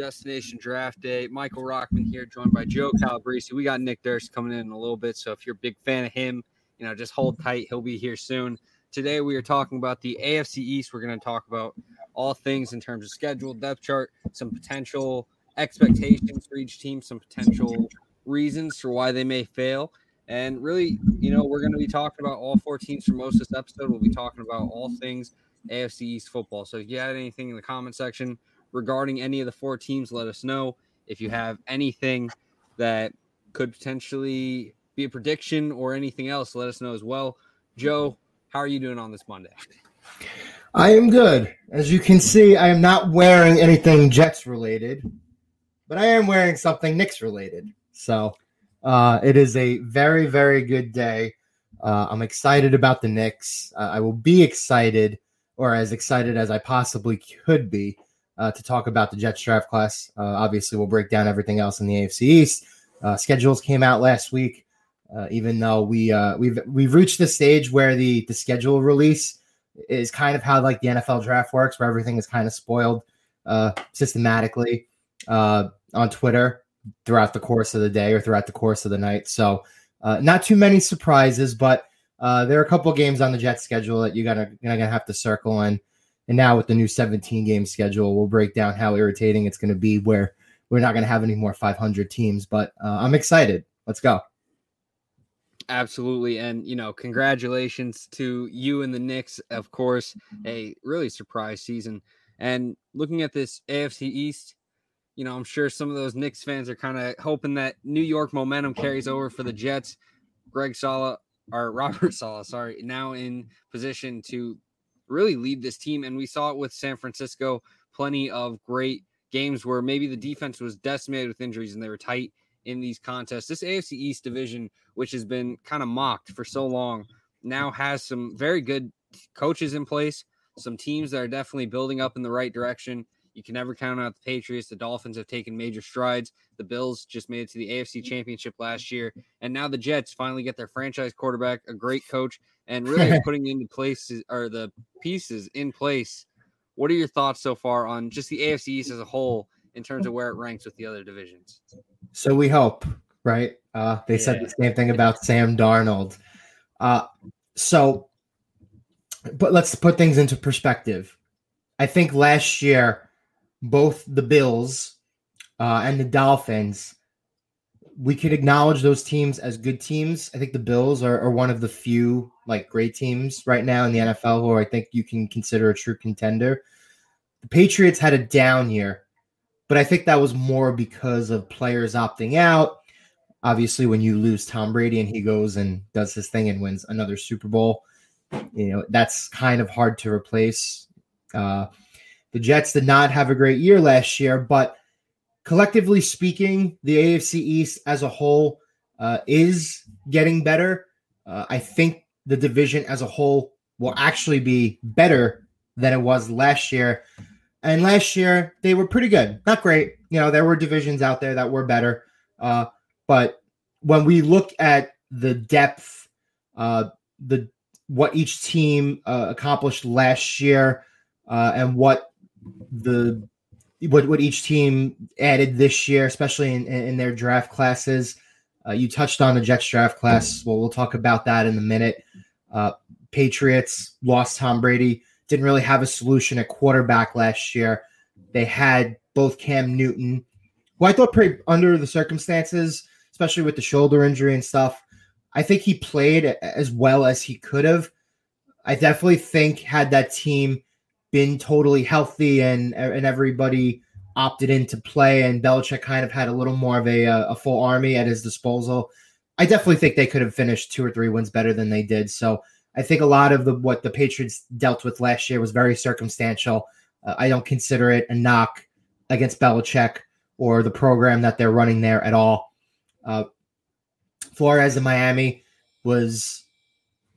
Destination Draft Day. Michael Rockman here, joined by Joe Calabrese. We got Nick Durst coming in, in a little bit, so if you're a big fan of him, you know, just hold tight. He'll be here soon. Today we are talking about the AFC East. We're going to talk about all things in terms of schedule, depth chart, some potential expectations for each team, some potential reasons for why they may fail. And really, you know, we're going to be talking about all four teams for most of this episode. We'll be talking about all things AFC East football. So if you had anything in the comment section regarding any of the four teams, let us know. If you have anything that could potentially be a prediction or anything else, let us know as well. Joe, how are you doing on this Monday? I am good. As you can see, I am not wearing anything Jets related, but I am wearing something Knicks related. So uh, it is a very, very good day. Uh, I'm excited about the Knicks. Uh, I will be excited, or as excited as I possibly could be, uh, to talk about the Jets draft class. Uh, obviously, we'll break down everything else in the AFC East. Uh, schedules came out last week. even though we we've we've reached the stage where the the schedule release is kind of how like the NFL draft works, where everything is kind of spoiled systematically on Twitter throughout the course of the day or throughout the course of the night. So, uh, not too many surprises, but uh, there are a couple games on the Jets schedule that you gotta you're gonna have to circle in. And now with the new 17 game schedule, we'll break down how irritating it's going to be. Where we're not going to have any more 500 teams, but uh, I'm excited. Let's go. Absolutely, and you know, congratulations to you and the Knicks. Of course, a really surprise season. And looking at this AFC East, you know, I'm sure some of those Knicks fans are kind of hoping that New York momentum carries over for the Jets. Greg Saleh or Robert Saleh, sorry, now in position to really lead this team. And we saw it with San Francisco, plenty of great games where maybe the defense was decimated with injuries and they were tight in these contests. This AFC East division, which has been kind of mocked for so long, now has some very good coaches in place, some teams that are definitely building up in the right direction. You can never count out the Patriots. The Dolphins have taken major strides. The Bills just made it to the AFC Championship last year. And now the Jets finally get their franchise quarterback, a great coach, and really putting into places or the pieces in place. What are your thoughts so far on just the AFC East as a whole in terms of where it ranks with the other divisions? So we hope, right? Uh, they yeah. said the same thing about Sam Darnold. Uh, so, but let's put things into perspective. I think last year both the Bills uh, and the Dolphins, we could acknowledge those teams as good teams. I think the Bills are, are, one of the few like great teams right now in the NFL who I think you can consider a true contender. The Patriots had a down year, but I think that was more because of players opting out. Obviously, when you lose Tom Brady and he goes and does his thing and wins another Super Bowl, you know that's kind of hard to replace. Uh, the Jets did not have a great year last year, but collectively speaking, the AFC East as a whole uh, is getting better. Uh, I think the division as a whole will actually be better than it was last year. And last year, they were pretty good. Not great. You know, there were divisions out there that were better. Uh, but when we look at the depth, uh, the what each team uh, accomplished last year, uh, and what the what what each team added this year, especially in, in their draft classes. Uh, you touched on the Jets draft class. Well, we'll talk about that in a minute. Uh, Patriots lost Tom Brady. Didn't really have a solution at quarterback last year. They had both Cam Newton, who I thought pretty under the circumstances, especially with the shoulder injury and stuff. I think he played as well as he could have. I definitely think had that team been totally healthy and and everybody opted in to play, and Belichick kind of had a little more of a a full army at his disposal. I definitely think they could have finished two or three wins better than they did. So I think a lot of the what the Patriots dealt with last year was very circumstantial. Uh, I don't consider it a knock against Belichick or the program that they're running there at all. Uh, Flores in Miami was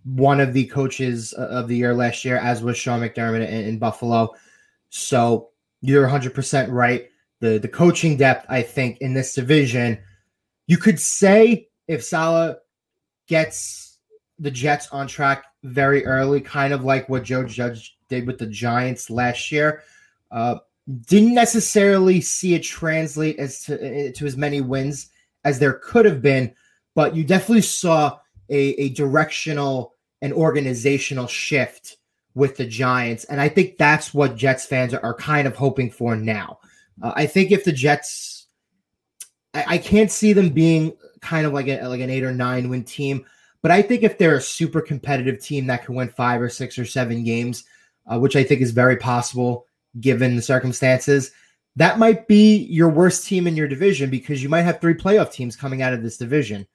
one of the coaches uh, of the year last year, as was Sean McDermott in, in Buffalo. So you're 100% right. The the coaching depth, I think, in this division, you could say if Saleh gets the Jets on track very early, kind of like what Joe Judge did with the Giants last year, uh, didn't necessarily see it translate as to, eh, to as many wins as there could have been, but you definitely saw a, a directional and organizational shift with the Giants. And I think that's what Jets fans are, are kind of hoping for now. Uh, I think if the Jets, I, I, can't see them being kind of like a, like an eight or nine win team, but I think if they're a super competitive team that can win five or six or seven games, uh, which I think is very possible given the circumstances, that might be your worst team in your division because you might have three playoff teams coming out of this division.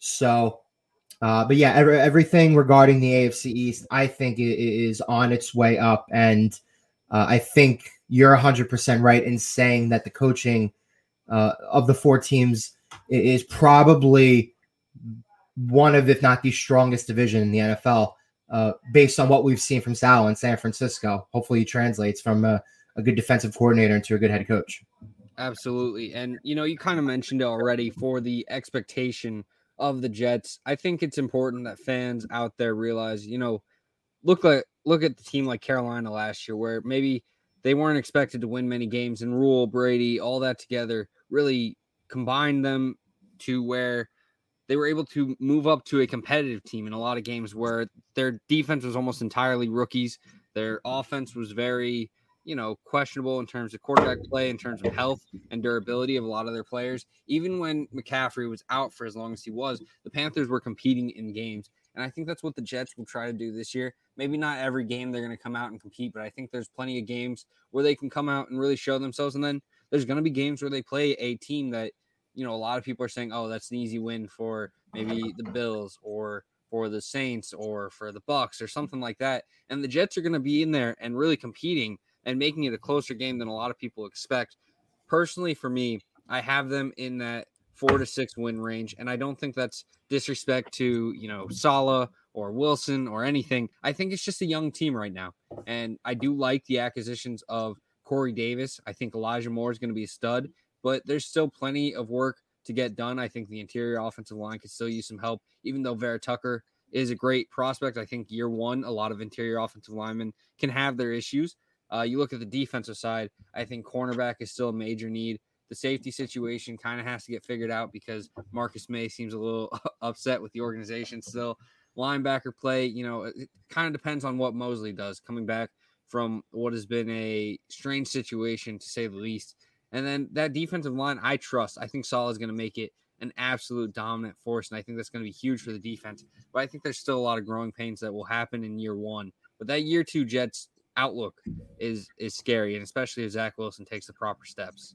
So, uh, but yeah, every, everything regarding the AFC East, I think is on its way up, and uh, I think you're 100% right in saying that the coaching uh, of the four teams is probably one of, if not the strongest division in the NFL, uh, based on what we've seen from Sal in San Francisco. Hopefully, he translates from a, a good defensive coordinator into a good head coach. Absolutely. And, you know, you kind of mentioned it already for the expectation of the Jets. I think it's important that fans out there realize, you know, look like look at the team like Carolina last year, where maybe they weren't expected to win many games, and Rhule Brady, all that together really combined them to where they were able to move up to a competitive team in a lot of games where their defense was almost entirely rookies. Their offense was very you know, questionable in terms of quarterback play, in terms of health and durability of a lot of their players. Even when McCaffrey was out for as long as he was, the Panthers were competing in games. And I think that's what the Jets will try to do this year. Maybe not every game they're going to come out and compete, but I think there's plenty of games where they can come out and really show themselves. And then there's going to be games where they play a team that, you know, a lot of people are saying, oh, that's an easy win for maybe the Bills or for the Saints or for the Bucs or something like that. And the Jets are going to be in there and really competing and making it a closer game than a lot of people expect. Personally, for me, I have them in that four to six win range, and I don't think that's disrespect to you know Saleh or Wilson or anything. I think it's just a young team right now, and I do like the acquisitions of Corey Davis. I think Elijah Moore is going to be a stud, but there's still plenty of work to get done. I think the interior offensive line could still use some help, even though Vera Tucker is a great prospect. I think year one, a lot of interior offensive linemen can have their issues. Uh, you look at the defensive side, I think cornerback is still a major need. The safety situation kind of has to get figured out because Marcus Maye seems a little upset with the organization still. Linebacker play, you know, it kind of depends on what Mosley does coming back from what has been a strange situation to say the least. And then that defensive line, I trust. I think Saleh is going to make it an absolute dominant force, and I think that's going to be huge for the defense. But I think there's still a lot of growing pains that will happen in year one. But that year two Jets outlook is is scary, and especially if Zach Wilson takes the proper steps.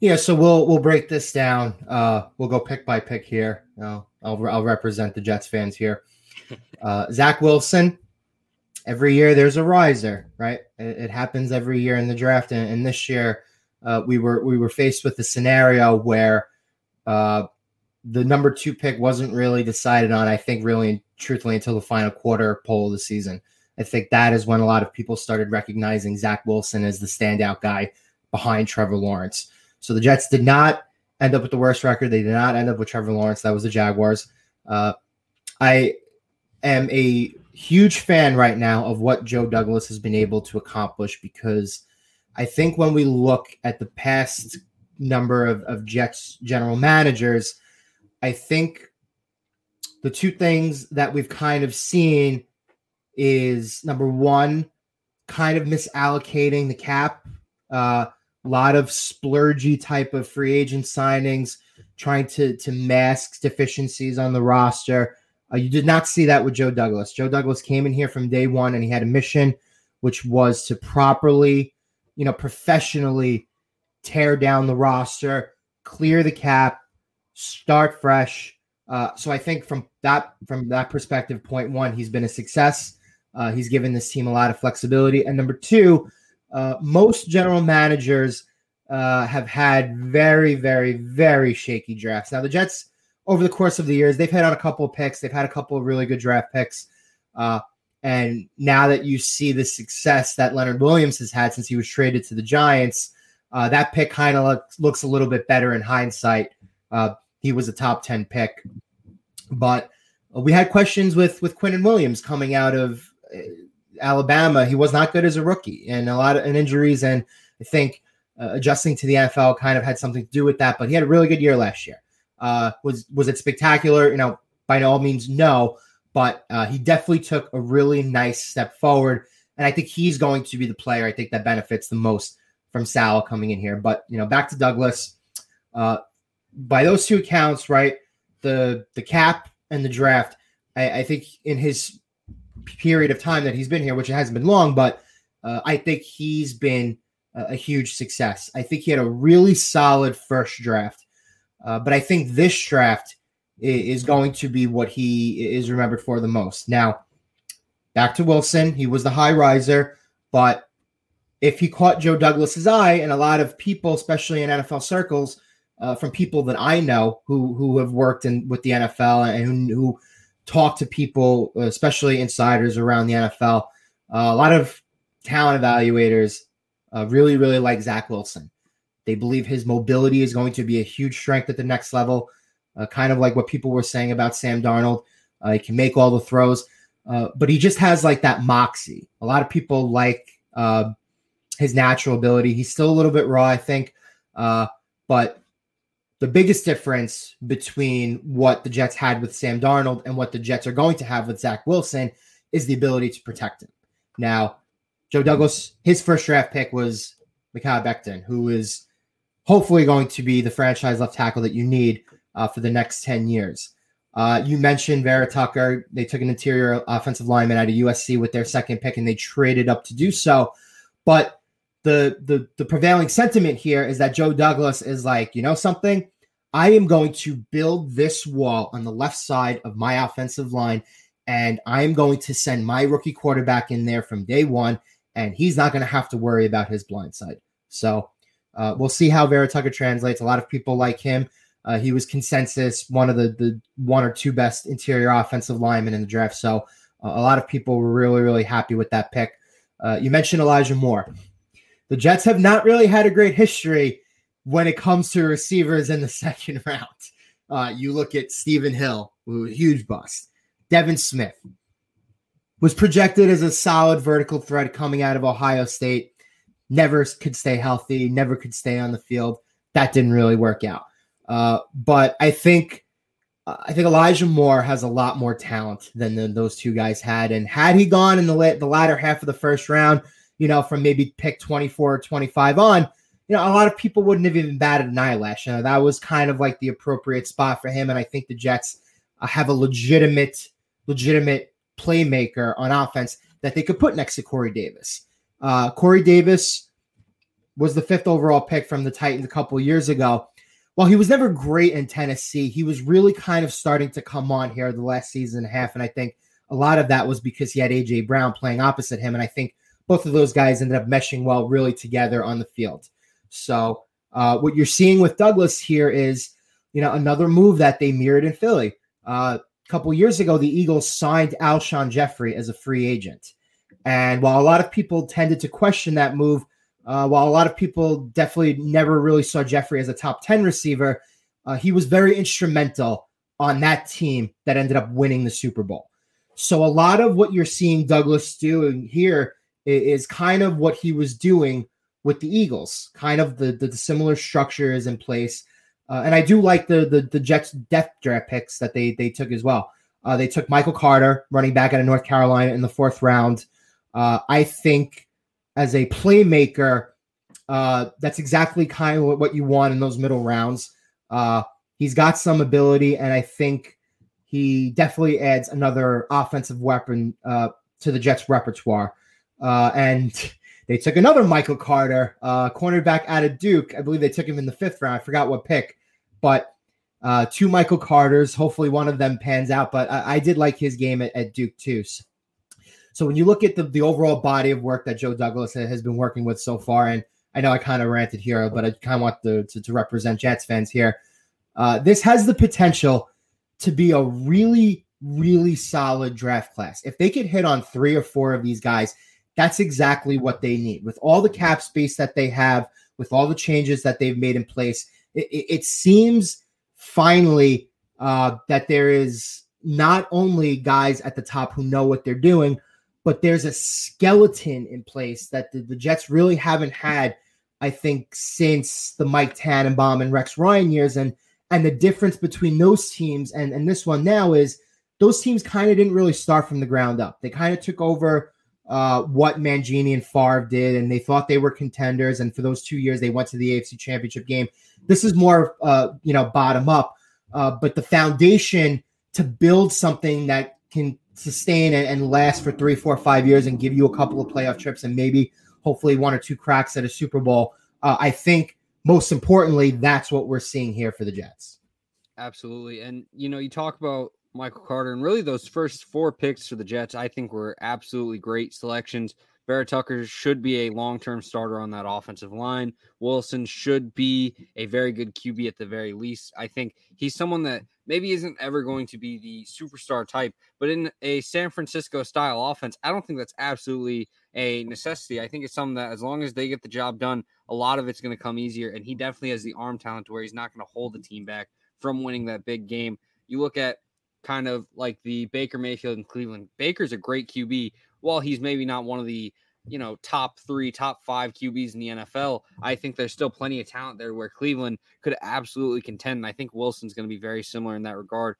Yeah, so we'll we'll break this down. Uh, we'll go pick by pick here. I'll I'll, I'll represent the Jets fans here. Uh, Zach Wilson. Every year there's a riser, right? It, it happens every year in the draft, and, and this year uh, we were we were faced with a scenario where uh, the number two pick wasn't really decided on. I think really, truthfully, until the final quarter poll of the season. I think that is when a lot of people started recognizing Zach Wilson as the standout guy behind Trevor Lawrence. So the Jets did not end up with the worst record. They did not end up with Trevor Lawrence. That was the Jaguars. Uh, I am a huge fan right now of what Joe Douglas has been able to accomplish because I think when we look at the past number of, of Jets general managers, I think the two things that we've kind of seen is number one, kind of misallocating the cap. A uh, lot of splurgy type of free agent signings, trying to to mask deficiencies on the roster. Uh, you did not see that with Joe Douglas. Joe Douglas came in here from day one, and he had a mission, which was to properly, you know, professionally tear down the roster, clear the cap, start fresh. Uh, so I think from that from that perspective, point one, he's been a success. Uh, he's given this team a lot of flexibility. And number two, uh, most general managers uh, have had very, very, very shaky drafts. Now, the Jets, over the course of the years, they've had on a couple of picks. They've had a couple of really good draft picks. Uh, and now that you see the success that Leonard Williams has had since he was traded to the Giants, uh, that pick kind of look, looks a little bit better in hindsight. Uh, he was a top 10 pick. But we had questions with with Quinnen Williams coming out of Alabama, he was not good as a rookie, and a lot of and injuries and I think uh, adjusting to the NFL kind of had something to do with that, but he had a really good year last year. Uh, was was it spectacular? You know, by all means no, but uh, he definitely took a really nice step forward, and I think he's going to be the player I think that benefits the most from Sal coming in here. But you know, back to Douglas. Uh, by those two accounts, right? The the cap and the draft. I, I think in his period of time that he's been here, which it hasn't been long, but uh, I think he's been a, a, huge success. I think he had a really solid first draft, uh, but I think this draft is, is going to be what he is remembered for the most. Now, back to Wilson, he was the high riser, but if he caught Joe Douglas's eye, and a lot of people, especially in NFL circles, uh, from people that I know who who have worked in with the NFL and who, who talk to people, especially insiders around the NFL. Uh, a lot of talent evaluators uh, really, really like Zach Wilson. They believe his mobility is going to be a huge strength at the next level, uh, kind of like what people were saying about Sam Darnold. Uh, he can make all the throws, uh, but he just has like that moxie. A lot of people like uh, his natural ability. He's still a little bit raw, I think, but the biggest difference between what the Jets had with Sam Darnold and what the Jets are going to have with Zach Wilson is the ability to protect him. Now, Joe Douglas, his first draft pick was Mekhi Becton, who is hopefully going to be the franchise left tackle that you need uh, for the next 10 years. Uh, you mentioned Vera Tucker. They took an interior offensive lineman out of USC with their second pick and they traded up to do so. But the the the prevailing sentiment here is that Joe Douglas is like, you know something? I am going to build this wall on the left side of my offensive line, and I am going to send my rookie quarterback in there from day one, and he's not going to have to worry about his blind side. So uh, we'll see how Vera Tucker translates. A lot of people like him. Uh, he was consensus one of the the one or two best interior offensive linemen in the draft. So uh, a lot of people were really really happy with that pick. Uh, you mentioned Elijah Moore the Jets have not really had a great history when it comes to receivers in the second round. Uh, you look at Stephen Hill, who was a huge bust. Devin Smith was projected as a solid vertical threat coming out of Ohio State. Never could stay healthy, never could stay on the field. That didn't really work out. Uh, but I think I think Elijah Moore has a lot more talent than the, those two guys had. And had he gone in the the latter half of the first round, you know, from maybe pick 24 or 25 on, you know, a lot of people wouldn't have even batted an eyelash. You know, that was kind of like the appropriate spot for him. And I think the Jets uh, have a legitimate, legitimate playmaker on offense that they could put next to Corey Davis. Uh, Corey Davis was the fifth overall pick from the Titans a couple years ago. While he was never great in Tennessee, he was really kind of starting to come on here the last season and a half. And I think a lot of that was because he had AJ Brown playing opposite him. And I think both of those guys ended up meshing well, really together on the field. So uh, what you're seeing with Douglas here is, you know, another move that they mirrored in Philly. Uh, a couple years ago, the Eagles signed Alshon Jeffery as a free agent, and while a lot of people tended to question that move, uh, while a lot of people definitely never really saw Jeffery as a top ten receiver, uh, he was very instrumental on that team that ended up winning the Super Bowl. So a lot of what you're seeing Douglas do here is kind of what he was doing with the Eagles. Kind of the the, the similar structure is in place, uh, and I do like the, the the Jets depth draft picks that they they took as well. Uh, they took Michael Carter, running back out of North Carolina, in the fourth round. Uh, I think as a playmaker, uh, that's exactly kind of what you want in those middle rounds. Uh, he's got some ability, and I think he definitely adds another offensive weapon uh, to the Jets' repertoire. Uh, and they took another Michael Carter, uh, cornerback out of Duke. I believe they took him in the fifth round. I forgot what pick, but uh, two Michael Carters. Hopefully, one of them pans out. But I, I did like his game at, at Duke too. So, so, when you look at the, the overall body of work that Joe Douglas has been working with so far, and I know I kind of ranted here, but I kind of want to, to represent Jets fans here. Uh, this has the potential to be a really, really solid draft class. If they could hit on three or four of these guys, that's exactly what they need. With all the cap space that they have, with all the changes that they've made in place, it, it, seems finally uh, that there is not only guys at the top who know what they're doing, but there's a skeleton in place that the, the Jets really haven't had I think, since the Mike Tannenbaum and Rex Ryan years. And and the difference between those teams and, and this one now is those teams kind of didn't really start from the ground up. They kind of took over uh, what Mangini and Favre did, and they thought they were contenders. And for those two years, they went to the AFC Championship game. This is more, uh, you know, bottom up, uh, but the foundation to build something that can sustain and, and last for three, four, five years and give you a couple of playoff trips and maybe hopefully one or two cracks at a Super Bowl. Uh, I think most importantly, that's what we're seeing here for the Jets. Absolutely. And, you know, you talk about Michael Carter and really those first four picks for the Jets, I think were absolutely great selections. Vera Tucker should be a long term starter on that offensive line. Wilson should be a very good QB at the very least. I think he's someone that maybe isn't ever going to be the superstar type, but in a San Francisco style offense, I don't think that's absolutely a necessity. I think it's something that as long as they get the job done, a lot of it's going to come easier. And he definitely has the arm talent to where he's not going to hold the team back from winning that big game. You look at kind of like the Baker Mayfield in Cleveland. Baker's a great QB. While he's maybe not one of the you know top three, top five QBs in the NFL, I think there's still plenty of talent there where Cleveland could absolutely contend. And I think Wilson's going to be very similar in that regard.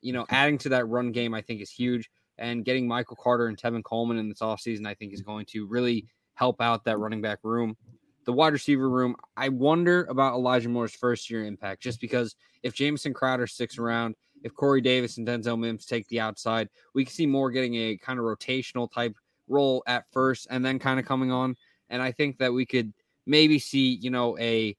You know, adding to that run game, I think is huge. And getting Michael Carter and Tevin Coleman in this offseason, I think is going to really help out that running back room. The wide receiver room, I wonder about Elijah Moore's first year impact, just because if Jamison Crowder sticks around, if Corey Davis and Denzel Mims take the outside, we can see Moore getting a kind of rotational type role at first and then kind of coming on. And I think that we could maybe see, you know, a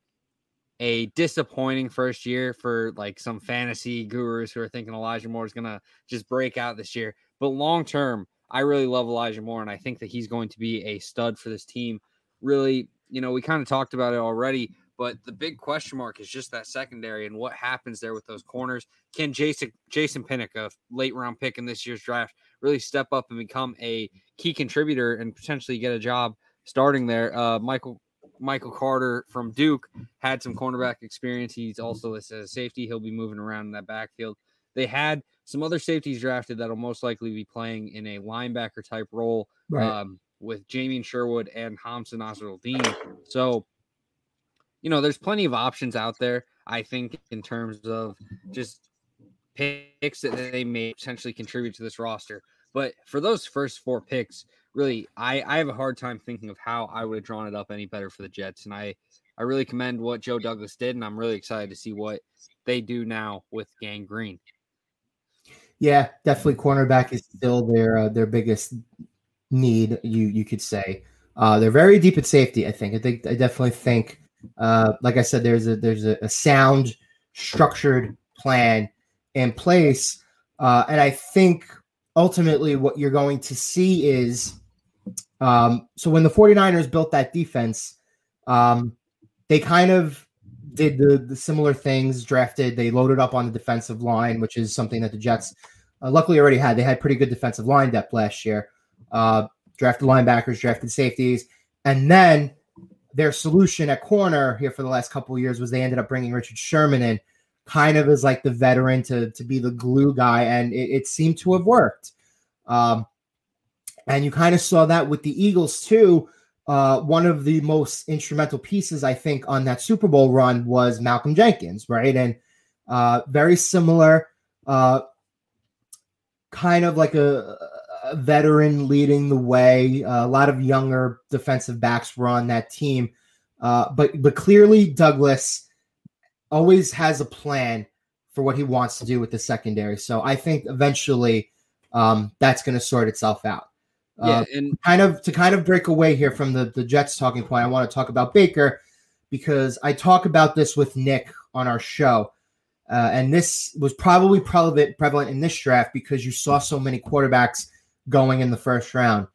a disappointing first year for like some fantasy gurus who are thinking Elijah Moore is gonna just break out this year. But long term, I really love Elijah Moore, and I think that he's going to be a stud for this team. Really, you know, we kind of talked about it already, but the big question mark is just that secondary and what happens there with those corners. Can Jason Jason Pinnock, a late round pick in this year's draft, really step up and become a key contributor and potentially get a job starting there? Uh, Michael Michael Carter from Duke had some cornerback experience. He's also listed as a safety. He'll be moving around in that backfield. They had some other safeties drafted that'll most likely be playing in a linebacker type role right. um, with Jamien Sherwood and Hamsah Nasirildeen. So you know, there's plenty of options out there. I think in terms of just picks that they may potentially contribute to this roster. But for those first four picks, really, I, I have a hard time thinking of how I would have drawn it up any better for the Jets. And I, I really commend what Joe Douglas did, and I'm really excited to see what they do now with Gang Green. Yeah, definitely cornerback is still their uh, their biggest need, you you could say. Uh, they're very deep at safety, I think. I think I definitely think uh, like I said, there's a there's a, a sound, structured plan in place, uh, and I think ultimately what you're going to see is, um, so when the 49ers built that defense, um, they kind of did the, the similar things. Drafted, they loaded up on the defensive line, which is something that the Jets uh, luckily already had. They had pretty good defensive line depth last year. Uh, drafted linebackers, drafted safeties, and then their solution at corner here for the last couple years was they ended up bringing Richard Sherman in, kind of as like the veteran to to be the glue guy, and it, it seemed to have worked. Um, and you kind of saw that with the Eagles too. Uh, one of the most instrumental pieces, I think, on that Super Bowl run was Malcolm Jenkins, right? And uh, very similar, uh, kind of like a, a veteran leading the way. Uh, a lot of younger defensive backs were on that team, uh, but but clearly Douglas always has a plan for what he wants to do with the secondary. So I think eventually um, that's going to sort itself out. Uh, yeah, and kind of to kind of break away here from the the Jets talking point, I want to talk about Baker because I talk about this with Nick on our show. Uh, and this was probably prevalent, prevalent in this draft because you saw so many quarterbacks going in the first round.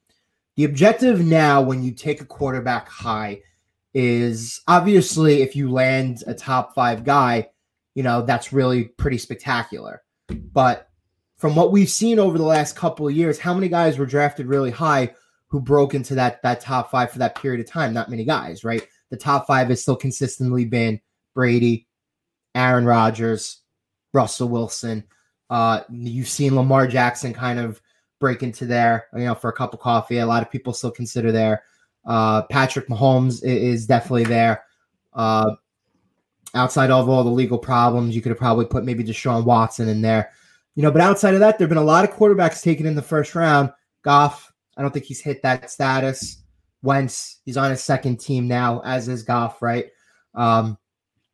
The objective now, when you take a quarterback high, is obviously if you land a top five guy, you know, that's really pretty spectacular. But from what we've seen over the last couple of years, how many guys were drafted really high who broke into that that top five for that period of time? Not many guys, right? The top five has still consistently been Brady, Aaron Rodgers, Russell Wilson. Uh, you've seen Lamar Jackson kind of break into there, you know, for a cup of coffee. A lot of people still consider there. Uh, Patrick Mahomes is, definitely there. Uh, outside of all the legal problems, you could have probably put maybe Deshaun Watson in there. You know, but outside of that, there have been a lot of quarterbacks taken in the first round. Goff, I don't think he's hit that status. Wentz, he's on his second team now, as is Goff, right? Um,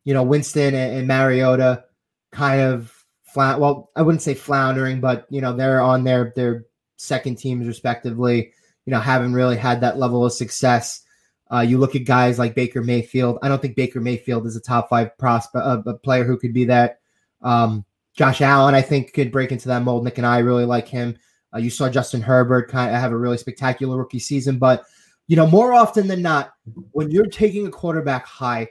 you know, Winston and, and Mariota kind of flat. Well, I wouldn't say floundering, but you know, they're on their their second teams respectively. You know, haven't really had that level of success. Uh, you look at guys like Baker Mayfield. I don't think Baker Mayfield is a top five prospect, uh, a player who could be that. Um, Josh Allen, I think, could break into that mold. Nick and I really like him. Uh, you saw Justin Herbert kind of have a really spectacular rookie season, but you know, more often than not, when you're taking a quarterback high,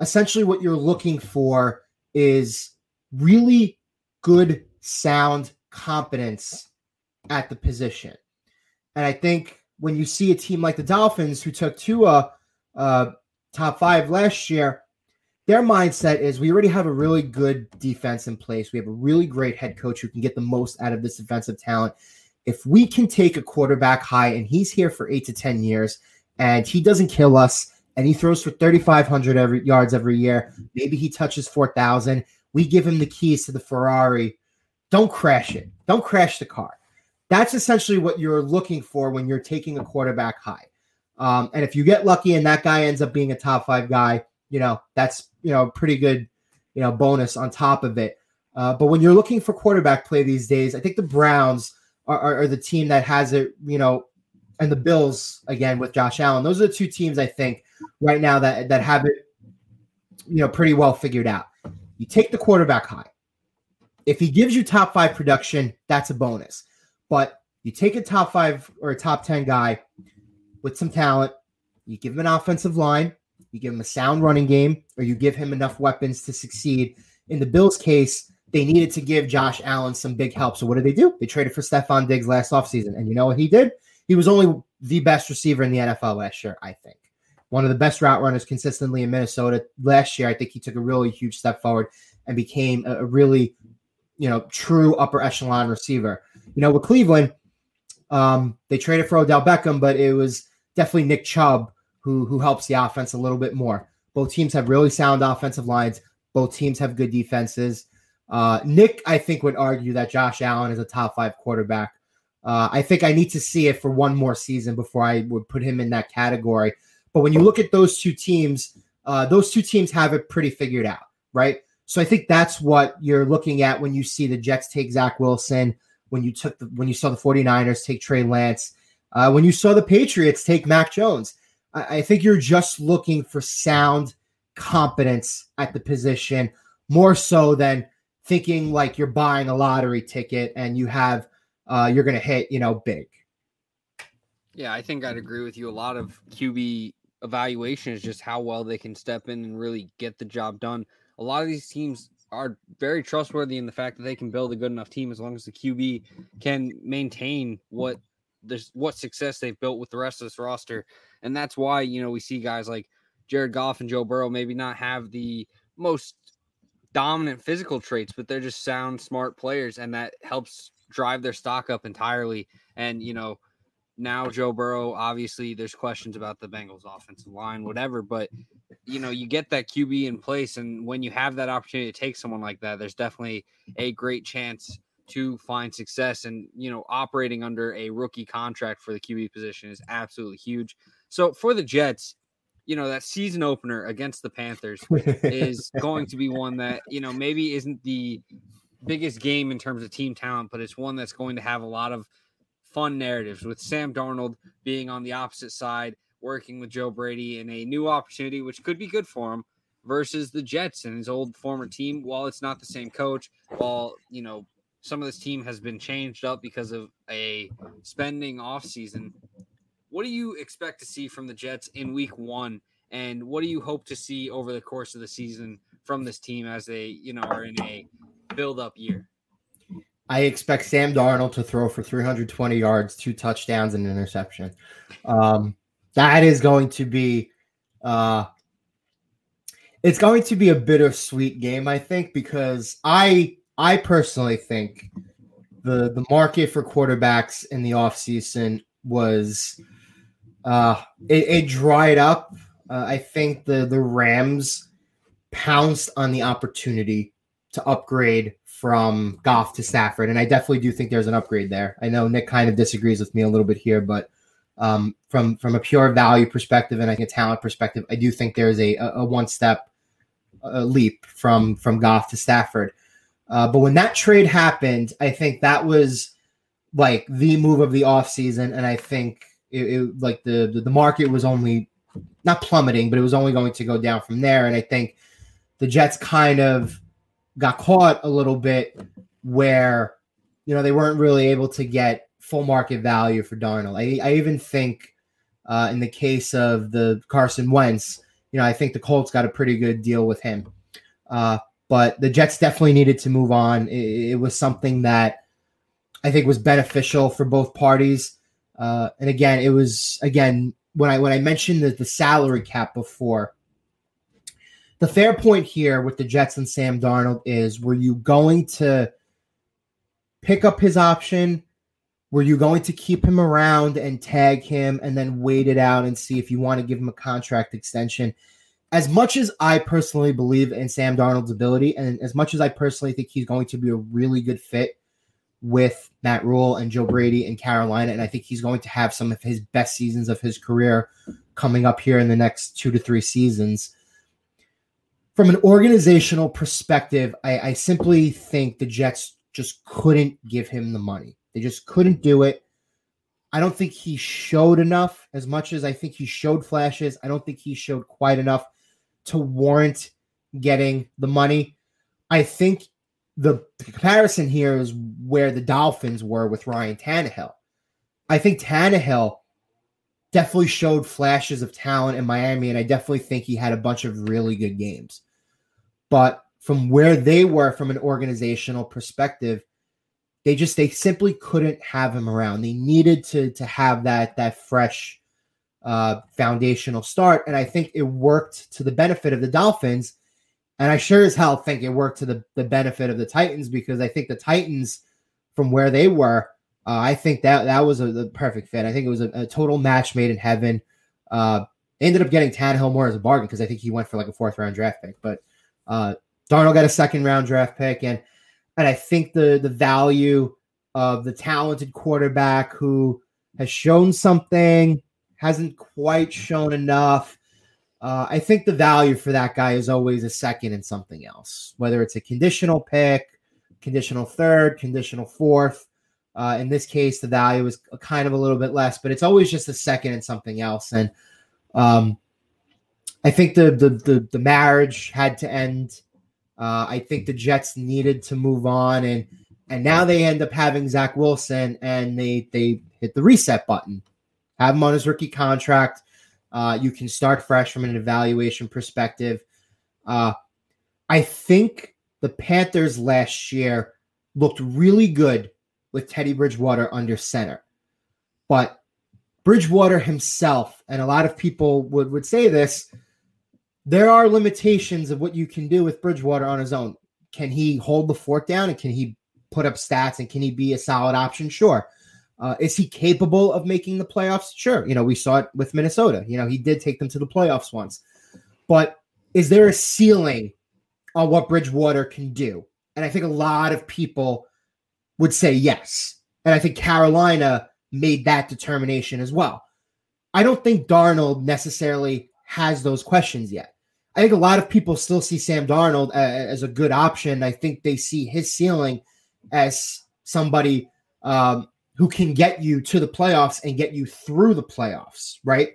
essentially what you're looking for is really good, sound competence at the position. And I think when you see a team like the Dolphins, who took Tua uh, top five last year, their mindset is we already have a really good defense in place. We have a really great head coach who can get the most out of this defensive talent. If we can take a quarterback high and he's here for eight to 10 years and he doesn't kill us and he throws for 3,500 every yards every year, maybe he touches 4,000. We give him the keys to the Ferrari. Don't crash it. Don't crash the car. That's essentially what you're looking for when you're taking a quarterback high. Um, and if you get lucky and that guy ends up being a top five guy, you know, that's, you know, pretty good, you know, bonus on top of it. Uh, but when you're looking for quarterback play these days, I think the Browns are, are, are, the team that has it, you know, and the Bills again with Josh Allen. Those are the two teams I think right now that that have it, you know, pretty well figured out. You take the quarterback high. If he gives you top five production, that's a bonus. But you take a top five or a top 10 guy with some talent, you give him an offensive line, you give him a sound running game, or you give him enough weapons to succeed. In the Bills' case, they needed to give Josh Allen some big help. So what did they do? They traded for Stefon Diggs last offseason. And you know what he did? He was only the best receiver in the NFL last year, I think. One of the best route runners consistently in Minnesota. Last year, I think he took a really huge step forward and became a, really, you know, true upper echelon receiver. You know, with Cleveland, um, they traded for Odell Beckham, but it was definitely Nick Chubb who who helps the offense a little bit more. Both teams have really sound offensive lines. Both teams have good defenses. Uh, Nick, I think, would argue that Josh Allen is a top five quarterback. Uh, I think I need to see it for one more season before I would put him in that category. But when you look at those two teams, uh, those two teams have it pretty figured out, right? So I think that's what you're looking at when you see the Jets take Zach Wilson, when you took the when you saw the 49ers take Trey Lance, uh, when you saw the Patriots take Mac Jones. I, I think you're just looking for sound competence at the position more so than thinking like you're buying a lottery ticket and you have uh, you're going to hit, you know, big. Yeah, I think I'd agree with you. A lot of QB evaluation is just how well they can step in and really get the job done. A lot of these teams are very trustworthy in the fact that they can build a good enough team as long as the QB can maintain what this what success they've built with the rest of this roster. And that's why, you know, we see guys like Jared Goff and Joe Burrow maybe not have the most dominant physical traits, but they're just sound, smart players, and that helps drive their stock up entirely. And you know, now Joe Burrow, obviously, there's questions about the Bengals offensive line, whatever, but you know, you get that QB in place, and when you have that opportunity to take someone like that, there's definitely a great chance to find success. And you know, operating under a rookie contract for the QB position is absolutely huge. So for the Jets, you know, that season opener against the Panthers is going to be one that, you know, maybe isn't the biggest game in terms of team talent, but it's one that's going to have a lot of fun narratives with Sam Darnold being on the opposite side, working with Joe Brady in a new opportunity, which could be good for him, versus the Jets and his old former team. While it's not the same coach, while, you know, some of this team has been changed up because of a spending offseason. What do you expect to see from the Jets in week one? And what do you hope to see over the course of the season from this team as they, you know, are in a build up year? I expect Sam Darnold to throw for 320 yards, two touchdowns, and an interception. Um, that is going to be, uh, it's going to be a bittersweet game, I think, because I, I personally think the the market for quarterbacks in the offseason was Uh, it, it dried up. Uh, I think the the Rams pounced on the opportunity to upgrade from Goff to Stafford, and I definitely do think there's an upgrade there. I know Nick kind of disagrees with me a little bit here, but um, from from a pure value perspective and a talent perspective, I do think there's a a one step leap from from Goff to Stafford. Uh, but when that trade happened, I think that was like the move of the offseason. and I think it, it like the, the the market was only not plummeting, but it was only going to go down from there. And I think the Jets kind of got caught a little bit where you know they weren't really able to get full market value for Darnold. I, I even think uh, in the case of the Carson Wentz, you know, I think the Colts got a pretty good deal with him. Uh, but the Jets definitely needed to move on. It, it, was something that I think was beneficial for both parties. Uh, and again, it was again when I when I mentioned the, the salary cap before. The fair point here with the Jets and Sam Darnold is: Were you going to pick up his option? Were you going to keep him around and tag him, and then wait it out and see if you want to give him a contract extension? as much as I personally believe in Sam Darnold's ability, and as much as I personally think he's going to be a really good fit with Matt Rhule and Joe Brady in Carolina, and I think he's going to have some of his best seasons of his career coming up here in the next two to three seasons. From an organizational perspective, I, I simply think the Jets just couldn't give him the money. They just couldn't do it. I don't think he showed enough as much as I think he showed flashes. I don't think he showed quite enough to warrant getting the money. I think the, the comparison here is where the Dolphins were with Ryan Tannehill. I think Tannehill definitely showed flashes of talent in Miami, and I definitely think he had a bunch of really good games. But from where they were from an organizational perspective, they just they simply couldn't have him around. They needed to to have that that fresh uh, foundational start. And I think it worked to the benefit of the Dolphins. And I sure as hell think it worked to the, the benefit of the Titans because I think the Titans, from where they were, uh, I think that that was a, perfect fit. I think it was a, a total match made in heaven. Uh, ended up getting Tannehill more as a bargain because I think he went for like a fourth round draft pick. But uh, Darnold got a second round draft pick, and and I think the the value of the talented quarterback who has shown something hasn't quite shown enough. Uh, I think the value for that guy is always a second and something else, whether it's a conditional pick, conditional third, conditional fourth. Uh, in this case, the value is kind of a little bit less, but it's always just a second and something else. And um, I think the, the, the the marriage had to end. Uh, I think the Jets needed to move on, and and now they end up having Zach Wilson, and they they hit the reset button have him on his rookie contract. Uh, you can start fresh from an evaluation perspective. Uh, I think the Panthers last year looked really good with Teddy Bridgewater under center. But Bridgewater himself, and a lot of people would, would say this, there are limitations of what you can do with Bridgewater on his own. Can he hold the fort down and can he put up stats and can he be a solid option? Sure. Uh, is he capable of making the playoffs? Sure. You know, we saw it with Minnesota. You know, he did take them to the playoffs once. But is there a ceiling on what Bridgewater can do? And I think a lot of people would say yes. And I think Carolina made that determination as well. I don't think Darnold necessarily has those questions yet. I think a lot of people still see Sam Darnold as a good option. I think they see his ceiling as somebody um, who can get you to the playoffs and get you through the playoffs, right?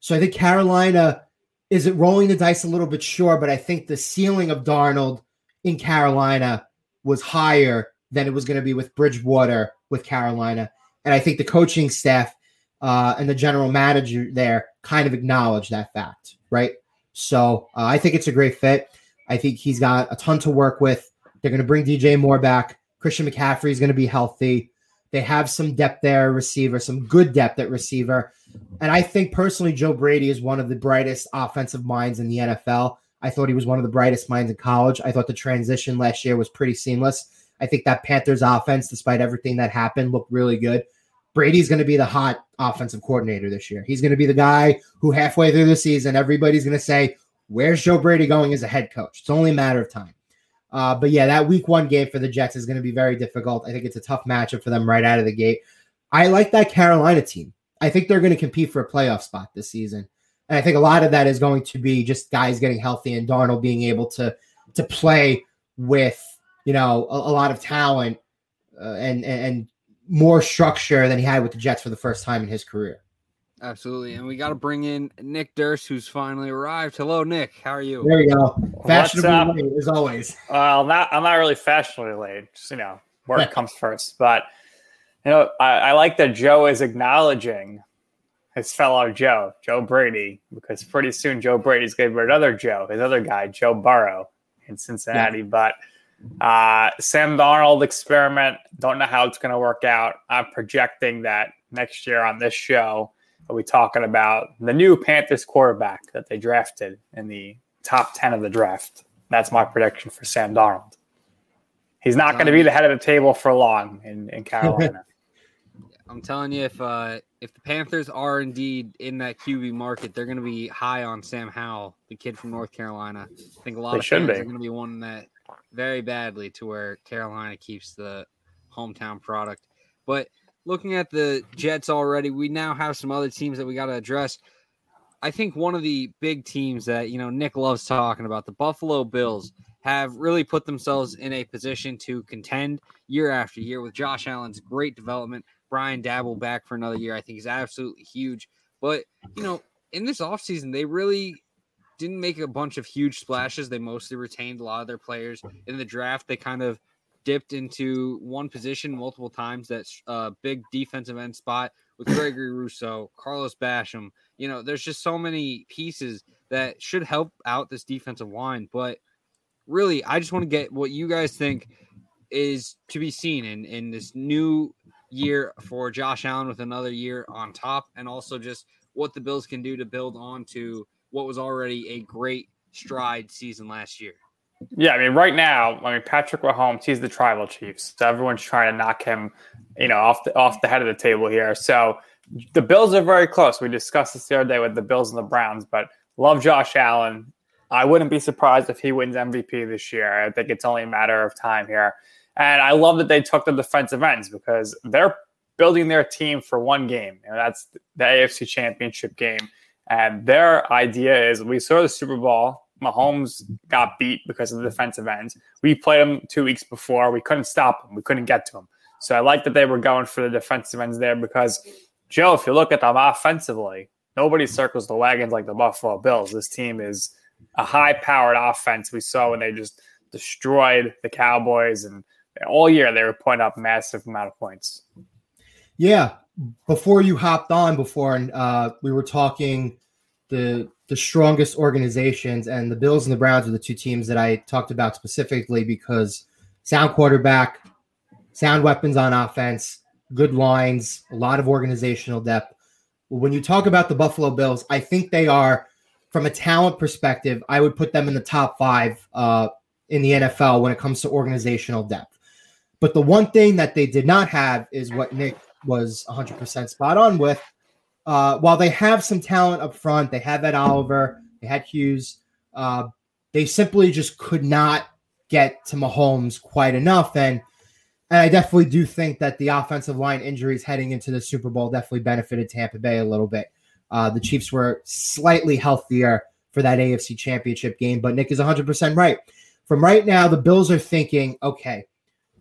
So I think Carolina is it rolling the dice a little bit sure, but I think the ceiling of Darnold in Carolina was higher than it was going to be with Bridgewater with Carolina. And I think the coaching staff uh, and the general manager there kind of acknowledge that fact, right? So uh, I think it's a great fit. I think he's got a ton to work with. They're going to bring DJ Moore back. Christian McCaffrey is going to be healthy. They have some depth there, receiver, some good depth at receiver. And I think personally, Joe Brady is one of the brightest offensive minds in the NFL. I thought he was one of the brightest minds in college. I thought the transition last year was pretty seamless. I think that Panthers offense, despite everything that happened, looked really good. Brady's going to be the hot offensive coordinator this year. He's going to be the guy who halfway through the season, everybody's going to say, Where's Joe Brady going as a head coach? It's only a matter of time. Uh, but yeah, that week one game for the Jets is going to be very difficult. I think it's a tough matchup for them right out of the gate. I like that Carolina team. I think they're going to compete for a playoff spot this season. And I think a lot of that is going to be just guys getting healthy and Darnold being able to to play with you know a, a lot of talent uh, and, and more structure than he had with the Jets for the first time in his career. Absolutely. And we got to bring in Nick Durst, who's finally arrived. Hello, Nick. How are you? There you go. Fashionably late, as always. Well, not, I'm not really fashionably late. Just, you know, work comes first. But, you know, I, I like that Joe is acknowledging his fellow Joe, Joe Brady, because pretty soon Joe Brady's going to be another Joe, his other guy, Joe Burrow in Cincinnati. Yeah. But uh, Sam Darnold experiment, don't know how it's going to work out. I'm projecting that next year on this show – we'll be talking about the new Panthers quarterback that they drafted in the top 10 of the draft? That's my prediction for Sam Darnold. He's not going to be the head of the table for long in, in Carolina. I'm telling you, if uh, if the Panthers are indeed in that QB market, they're going to be high on Sam Howell, the kid from North Carolina. I think a lot they of fans be. are going to be wanting that very badly to where Carolina keeps the hometown product. But looking at the Jets already, we now have some other teams that we got to address. I think one of the big teams that, you know, Nick loves talking about, the Buffalo Bills, have really put themselves in a position to contend year after year with Josh Allen's great development. Brian Daboll back for another year, I think is absolutely huge. But, you know, in this offseason, they really didn't make a bunch of huge splashes. They mostly retained a lot of their players. In the draft, they kind of dipped into one position multiple times. That's a uh, big defensive end spot with Gregory Rousseau, Carlos Basham. You know, there's just so many pieces that should help out this defensive line. But really, I just want to get what you guys think is to be seen in, in this new year for Josh Allen with another year on top, and also just what the Bills can do to build on to what was already a great stride season last year. Yeah, I mean, right now, I mean, Patrick Mahomes, he's the tribal chief, so everyone's trying to knock him, you know, off the off the head of the table here. So the Bills are very close. We discussed this the other day with the Bills and the Browns, but love Josh Allen. I wouldn't be surprised if he wins MVP this year. I think it's only a matter of time here. And I love that they took the defensive ends because they're building their team for one game. And that's the AFC Championship game. And their idea is we saw the Super Bowl Mahomes got beat because of the defensive ends. We played him two weeks before. We couldn't stop him. We couldn't get to him. So I like that they were going for the defensive ends there because, Joe, if you look at them offensively, nobody circles the wagons like the Buffalo Bills. This team is a high powered offense. We saw when they just destroyed the Cowboys, and all year they were putting up massive amount of points. Yeah. Before you hopped on, before uh, we were talking the the strongest organizations, and the Bills and the Browns are the two teams that I talked about specifically because sound quarterback, sound weapons on offense, good lines, a lot of organizational depth. When you talk about the Buffalo Bills, I think they are, from a talent perspective, I would put them in the top five uh, in the NFL when it comes to organizational depth. But the one thing that they did not have is what Nick was 100% spot on with, uh, while they have some talent up front, they had that Oliver, they had Hughes. Uh, they simply just could not get to Mahomes quite enough. And, and I definitely do think that the offensive line injuries heading into the Super Bowl definitely benefited Tampa Bay a little bit. Uh, the Chiefs were slightly healthier for that AFC championship game, but Nick is 100% right. From right now, the Bills are thinking, okay,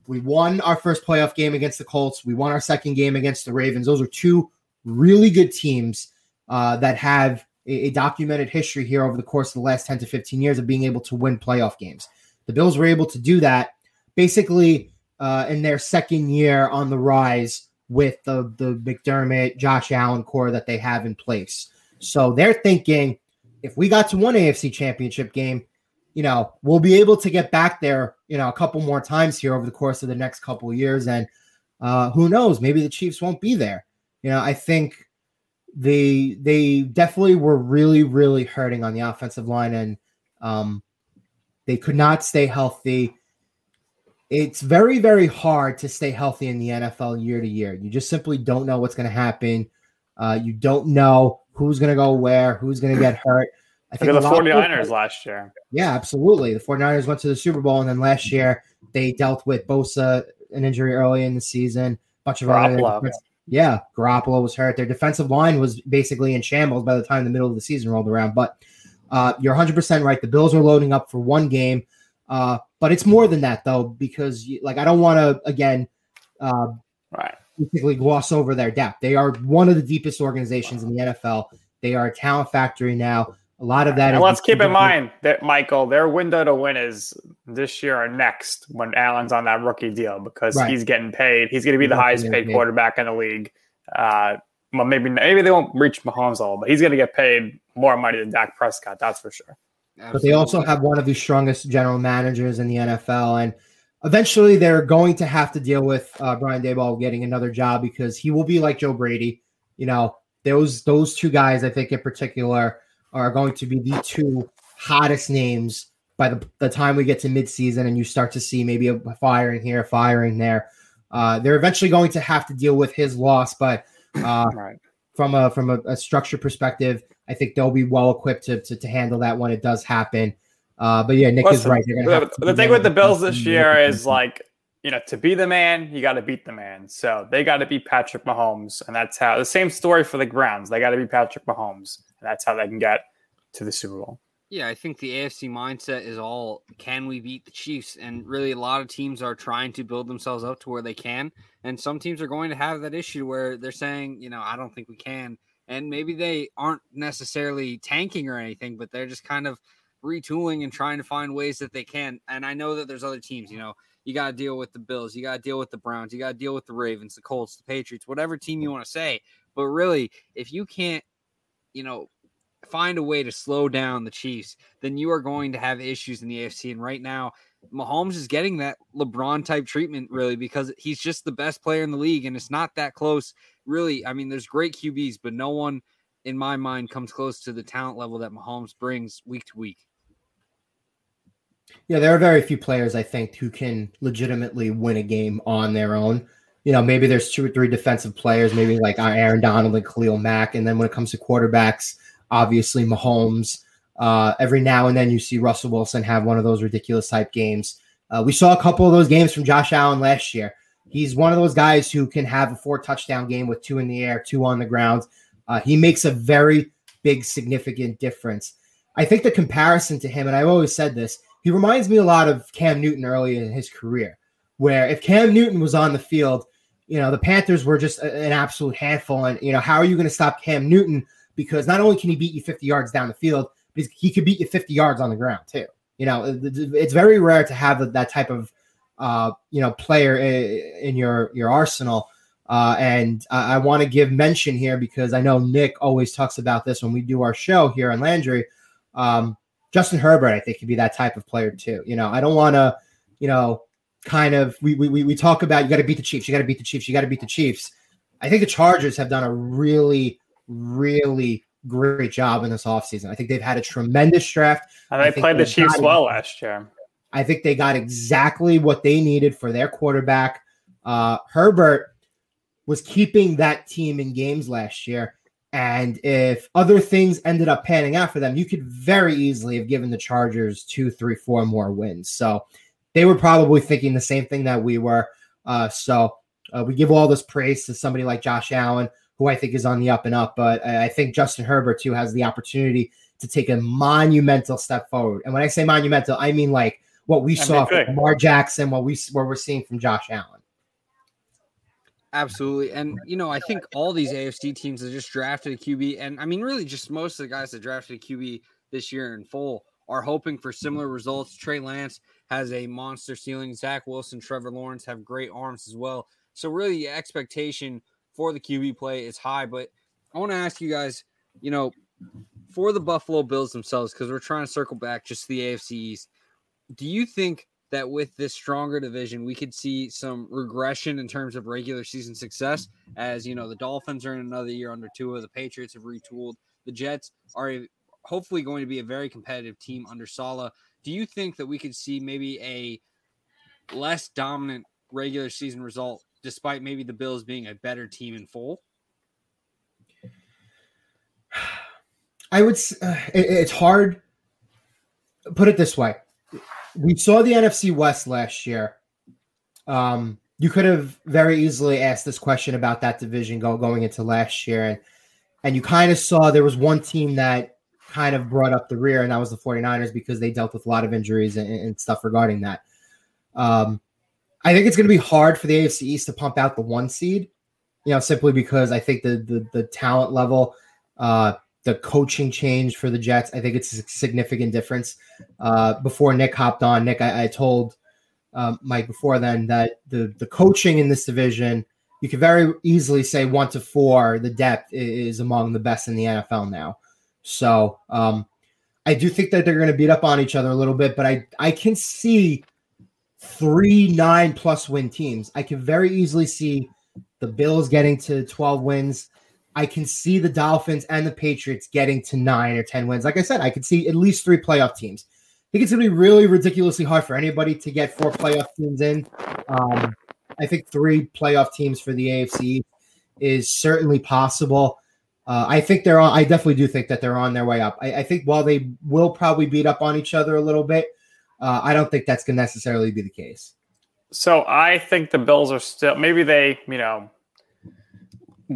we won our first playoff game against the Colts. We won our second game against the Ravens. Those are two really good teams uh, that have a, a, documented history here over the course of the last 10 to 15 years of being able to win playoff games. The Bills were able to do that basically uh, in their second year on the rise with the, the McDermott, Josh Allen core that they have in place. So they're thinking if we got to one AFC championship game, you know, we'll be able to get back there, you know, a couple more times here over the course of the next couple years. And uh, who knows, maybe the Chiefs won't be there. You know, I think they they definitely were really really hurting on the offensive line, and um, they could not stay healthy. it's very, very hard to stay healthy in the NFL year to year. You just simply don't know what's going to happen. Uh, you don't know who's going to go where, who's going to get hurt. I think the 49ers last year. Yeah, absolutely. The 49ers went to the Super Bowl, and then last year they dealt with Bosa, an injury early in the season. Bunch of Garoppolo. other yeah, Garoppolo was hurt. Their defensive line was basically in shambles by the time the middle of the season rolled around. But uh, you're 100% right. The Bills are loading up for one game. Uh, but it's more than that, though, because like I don't want to again, uh, right, basically gloss over their depth. They are one of the deepest organizations in the NFL. They are a talent factory now. A lot of that. And let's keep in mind that Michael, their window to win is this year or next when Allen's on that rookie deal because right. he's getting paid. He's going to be the highest paid quarterback in the league. Uh, well, maybe maybe they won't reach Mahomes all, but he's going to get paid more money than Dak Prescott. That's for sure. Absolutely. But they also have one of the strongest general managers in the NFL, and eventually they're going to have to deal with uh, Brian Daboll getting another job because he will be like Joe Brady. You know, those those two guys, I think in particular, are going to be the two hottest names by the, the time we get to midseason and you start to see maybe a firing here, a firing there. Uh, they're eventually going to have to deal with his loss, but uh, right. from a from a, a structure perspective, I think they'll be well equipped to, to, to handle that when it does happen. Uh, but yeah, Nick Listen, is right. The, the thing with the Bills this year is like, you know, to be the man, you got to beat the man. So they got to beat Patrick Mahomes. And that's how the same story for the Browns. They got to be Patrick Mahomes. And that's how they can get to the Super Bowl. Yeah, I think the AFC mindset is all can we beat the Chiefs? And really, a lot of teams are trying to build themselves up to where they can. And some teams are going to have that issue where they're saying, you know, I don't think we can and maybe they aren't necessarily tanking or anything, but they're just kind of retooling and trying to find ways that they can. And I know that there's other teams, you know, you got to deal with the Bills, you got to deal with the Browns, you got to deal with the Ravens, the Colts, the Patriots, whatever team you want to say. But really, if you can't, you know, find a way to slow down the Chiefs, then you are going to have issues in the AFC. And right now, Mahomes is getting that LeBron type treatment, really, because he's just the best player in the league, and it's not that close. Really, I mean, there's great QBs, but no one in my mind comes close to the talent level that Mahomes brings week to week. Yeah, there are very few players I think who can legitimately win a game on their own. You know, maybe there's two or three defensive players, maybe like Aaron Donald and Khalil Mack, and then when it comes to quarterbacks, obviously Mahomes. Uh, every now and then you see Russell Wilson have one of those ridiculous type games. Uh, we saw a couple of those games from Josh Allen last year. He's one of those guys who can have a four touchdown game with two in the air, two on the ground. Uh, he makes a very big, significant difference. I think the comparison to him, and I've always said this, he reminds me a lot of Cam Newton early in his career, where if Cam Newton was on the field, you know, the Panthers were just an absolute handful. And, you know, how are you going to stop Cam Newton? Because not only can he beat you 50 yards down the field, he could beat you 50 yards on the ground too. You know, it's very rare to have that type of uh, you know player in your your arsenal. Uh, and I, I want to give mention here because I know Nick always talks about this when we do our show here on Landry. Um, Justin Herbert, I think, could be that type of player too. You know, I don't want to, you know, kind of we we we talk about you got to beat the Chiefs, you got to beat the Chiefs, you got to beat the Chiefs. I think the Chargers have done a really, really great job in this offseason. I think they've had a tremendous draft. And they played the Chiefs well last year. I think they got exactly what they needed for their quarterback. Uh, Herbert was keeping that team in games last year. And if other things ended up panning out for them, you could very easily have given the Chargers two, three, four more wins. So they were probably thinking the same thing that we were. Uh, so uh, we give all this praise to somebody like Josh Allen, who I think is on the up and up. But I think Justin Herbert too has the opportunity to take a monumental step forward. And when I say monumental, I mean like what we I saw from Lamar Jackson, what we what we're seeing from Josh Allen. Absolutely. And, you know, I think all these AFC teams have just drafted a QB. And I mean, really, just most of the guys that drafted a QB this year in full are hoping for similar results. Trey Lance has a monster ceiling. Zach Wilson, Trevor Lawrence have great arms as well. So, really, the expectation for the QB play is high. But I want to ask you guys, you know, for the Buffalo Bills themselves, because we're trying to circle back just to the AFC East, do you think that with this stronger division, we could see some regression in terms of regular season success? As you know, the Dolphins are in another year under Tua, the Patriots have retooled, the Jets are hopefully going to be a very competitive team under Saleh. Do you think that we could see maybe a less dominant regular season result, despite maybe the Bills being a better team in full? I would. Uh, it, it's hard. Put it this way: we saw the NFC West last year. Um, you could have very easily asked this question about that division go, going into last year, and and you kind of saw there was one team that kind of brought up the rear, and that was the 49ers because they dealt with a lot of injuries and, and stuff regarding that. Um, I think it's going to be hard for the AFC East to pump out the one seed, you know, simply because I think the the, the talent level, uh, the coaching change for the Jets, I think it's a significant difference. Uh, before Nick hopped on, Nick, I, I told um, Mike before then that the the coaching in this division, you could very easily say one to four, the depth is among the best in the NFL now. So um, I do think that they're going to beat up on each other a little bit, but I I can see three nine plus win teams. I can very easily see the Bills getting to 12 wins. I can see the Dolphins and the Patriots getting to nine or 10 wins. Like I said, I could see at least three playoff teams. I think it's going to be really ridiculously hard for anybody to get four playoff teams in. Um, I think three playoff teams for the AFC is certainly possible. Uh, I think they're on. I definitely do think that they're on their way up. I, I think while they will probably beat up on each other a little bit, uh, I don't think that's going to necessarily be the case. So I think the Bills are still maybe they you know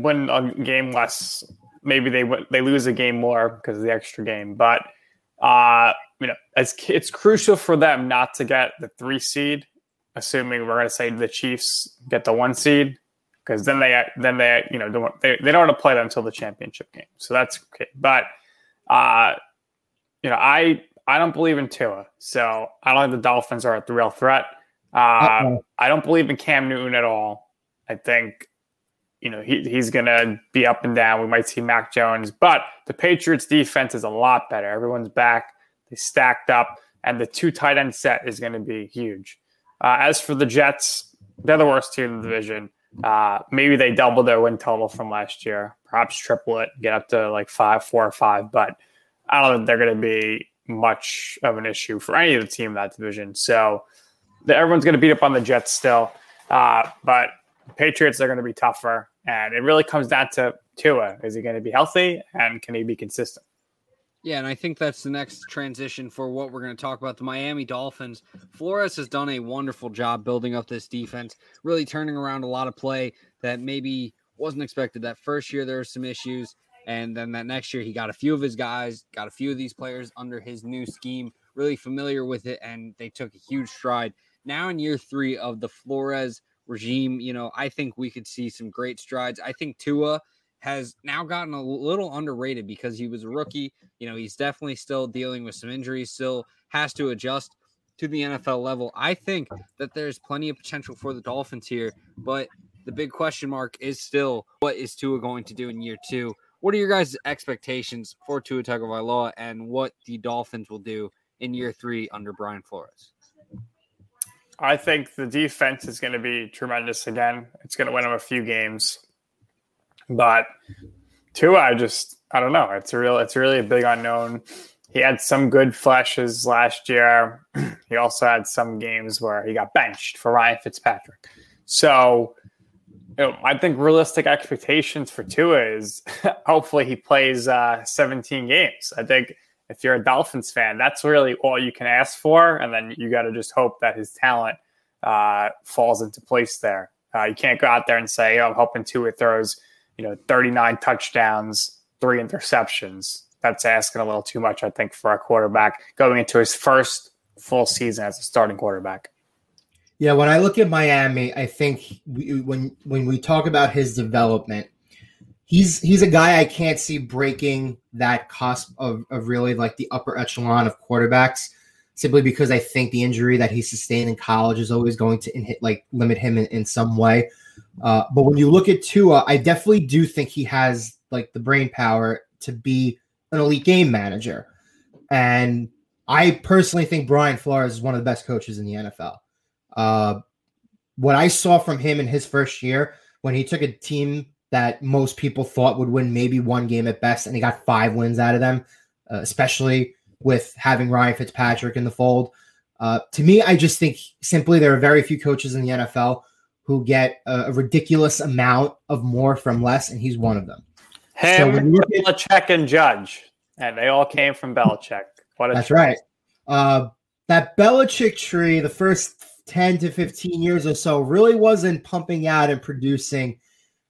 win a game less. Maybe they they lose a game more because of the extra game, but uh, you know it's it's crucial for them not to get the three seed. Assuming we're going to say the Chiefs get the one seed, because then they then they you know don't, they they don't want to play them until the championship game. So that's okay. But uh, you know I I don't believe in Tua, so I don't think the Dolphins are the real threat. Uh, I don't believe in Cam Newton at all. I think you know he, he's going to be up and down. We might see Mac Jones, but the Patriots defense is a lot better. Everyone's back. They stacked up, and the two tight end set is going to be huge. Uh, as for the Jets, they're the worst team in the division. Uh, maybe they double their win total from last year, perhaps triple it, get up to like five, four or five. But I don't think they're going to be much of an issue for any of the team in that division. So the, everyone's going to beat up on the Jets still, uh, but Patriots are going to be tougher, and it really comes down to Tua: is he going to be healthy and can he be consistent? Yeah, and I think that's the next transition for what we're going to talk about. The Miami Dolphins. Flores has done a wonderful job building up this defense, really turning around a lot of play that maybe wasn't expected. That first year there were some issues. And then that next year, he got a few of his guys, got a few of these players under his new scheme, really familiar with it, and they took a huge stride. Now, in year three of the Flores regime, you know, I think we could see some great strides. I think Tua has now gotten a little underrated because he was a rookie. You know, he's definitely still dealing with some injuries, still has to adjust to the NFL level. I think that there's plenty of potential for the Dolphins here, but the big question mark is still what is Tua going to do in year two? What are your guys' expectations for Tua Tagovailoa and what the Dolphins will do in year three under Brian Flores? I think the defense is going to be tremendous again. It's going to win them a few games, but Tua, I just I don't know. It's a real, it's really a big unknown. He had some good flashes last year. he also had some games where he got benched for Ryan Fitzpatrick. So you know, I think realistic expectations for Tua is hopefully he plays uh, 17 games. I think if you're a Dolphins fan, that's really all you can ask for, and then you got to just hope that his talent uh, falls into place there. Uh, you can't go out there and say, "Oh, I'm hoping Tua throws, you know, 39 touchdowns, three interceptions." That's asking a little too much, I think, for a quarterback going into his first full season as a starting quarterback. Yeah, when I look at Miami, I think we, when when we talk about his development, he's he's a guy I can't see breaking that cusp of, of really like the upper echelon of quarterbacks, simply because I think the injury that he sustained in college is always going to hit, like limit him in, in some way. Uh, but when you look at Tua, I definitely do think he has like the brain power to be an elite game manager, and I personally think Brian Flores is one of the best coaches in the NFL. Uh, what I saw from him in his first year, when he took a team that most people thought would win maybe one game at best, and he got five wins out of them, uh, especially with having Ryan Fitzpatrick in the fold. Uh, to me, I just think simply there are very few coaches in the NFL who get a, a ridiculous amount of more from less, and he's one of them. Him, so Belichick, and Judge, and they all came from Belichick. What that's choice. right. Uh, that Belichick tree, the first ten to fifteen years or so, really wasn't pumping out and producing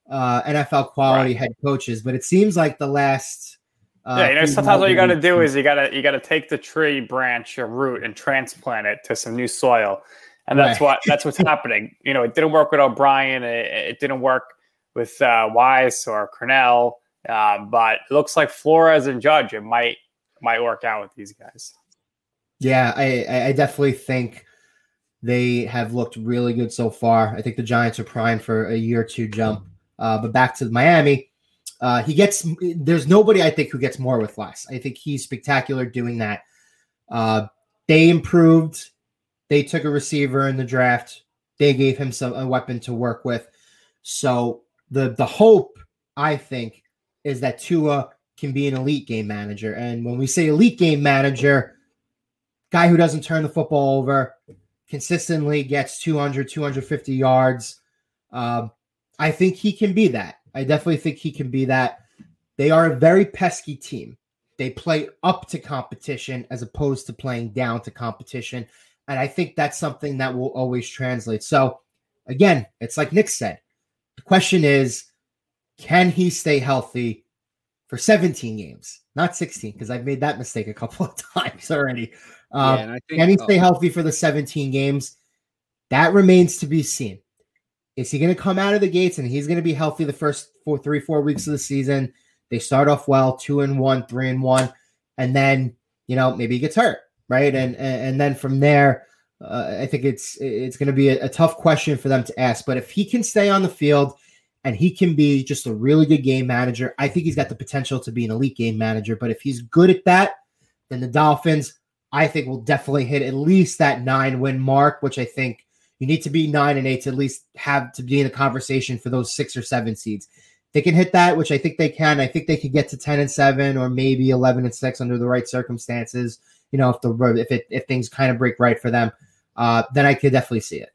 uh, NFL quality right. head coaches, but it seems like the last. Uh, yeah, you know, sometimes what you got to do is you got to you got to take the tree branch or root and transplant it to some new soil, and that's right. what that's what's happening. You know, it didn't work with O'Brien, it, it didn't work with uh, Weis or Crennel, uh, but it looks like Flores and Judge it might might work out with these guys. Yeah, I I definitely think they have looked really good so far. I think the Giants are primed for a year or two jump. Uh, but back to Miami, uh, he gets there's nobody I think who gets more with less. I think he's spectacular doing that. Uh, they improved. They took a receiver in the draft. They gave him some a weapon to work with. So the the hope I think is that Tua can be an elite game manager. And when we say elite game manager, guy who doesn't turn the football over, consistently gets 200, 250 yards, um, I think he can be that. I definitely think he can be that. They are a very pesky team. They play up to competition as opposed to playing down to competition. And I think that's something that will always translate. So, again, it's like Nick said the question is can he stay healthy for 17 games, not 16? Because I've made that mistake a couple of times already. Um, yeah, think, can he stay oh. healthy for the 17 games? That remains to be seen. Is he going to come out of the gates and he's going to be healthy the first four, three, four weeks of the season? They start off well, two and one, three and one, and then you know maybe he gets hurt, right? And and, then from there, uh, I think it's it's going to be a, a tough question for them to ask. But if he can stay on the field and he can be just a really good game manager, I think he's got the potential to be an elite game manager. But if he's good at that, then the Dolphins, I think, will definitely hit at least that nine win mark, which I think you need to be nine and eight to at least have to be in the conversation for those six or seven seeds. They can hit that, which I think they can. I think they could get to ten and seven or maybe eleven and six under the right circumstances. You know, if the if it if things kind of break right for them, uh, then I could definitely see it.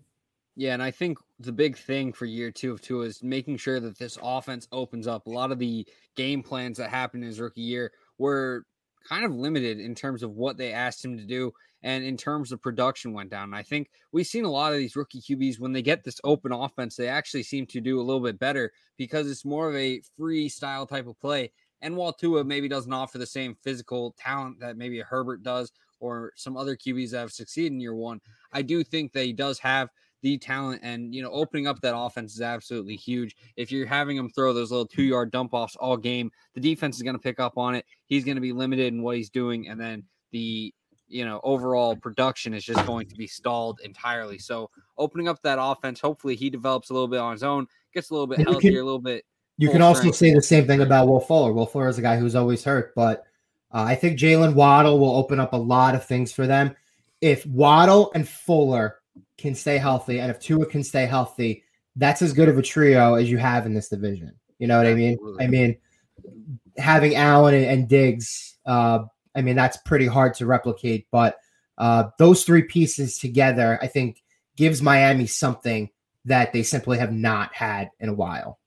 Yeah, and I think the big thing for year two of Tua is making sure that this offense opens up. A lot of the game plans that happened in his rookie year were kind of limited in terms of what they asked him to do and in terms of production went down. And I think we've seen a lot of these rookie QBs when they get this open offense, they actually seem to do a little bit better because it's more of a free style type of play. And while Tua maybe doesn't offer the same physical talent that maybe a Herbert does or some other QBs that have succeeded in year one, I do think that he does have the talent and you know opening up that offense is absolutely huge. If you're having him throw those little two yard dump offs all game, the defense is going to pick up on it. He's going to be limited in what he's doing, and then the you know, overall production is just going to be stalled entirely. So opening up that offense, hopefully he develops a little bit on his own, gets a little bit healthier, can, a little bit. You can also say the same thing about Will Fuller. Will Fuller is a guy who's always hurt, but uh, I think Jalen Waddle will open up a lot of things for them. If Waddle and Fuller can stay healthy, and if Tua can stay healthy, that's as good of a trio as you have in this division. You know what Absolutely. I mean? I mean, having Allen and, and Diggs uh, I mean, that's pretty hard to replicate. But uh, those three pieces together, I think, gives Miami something that they simply have not had in a while.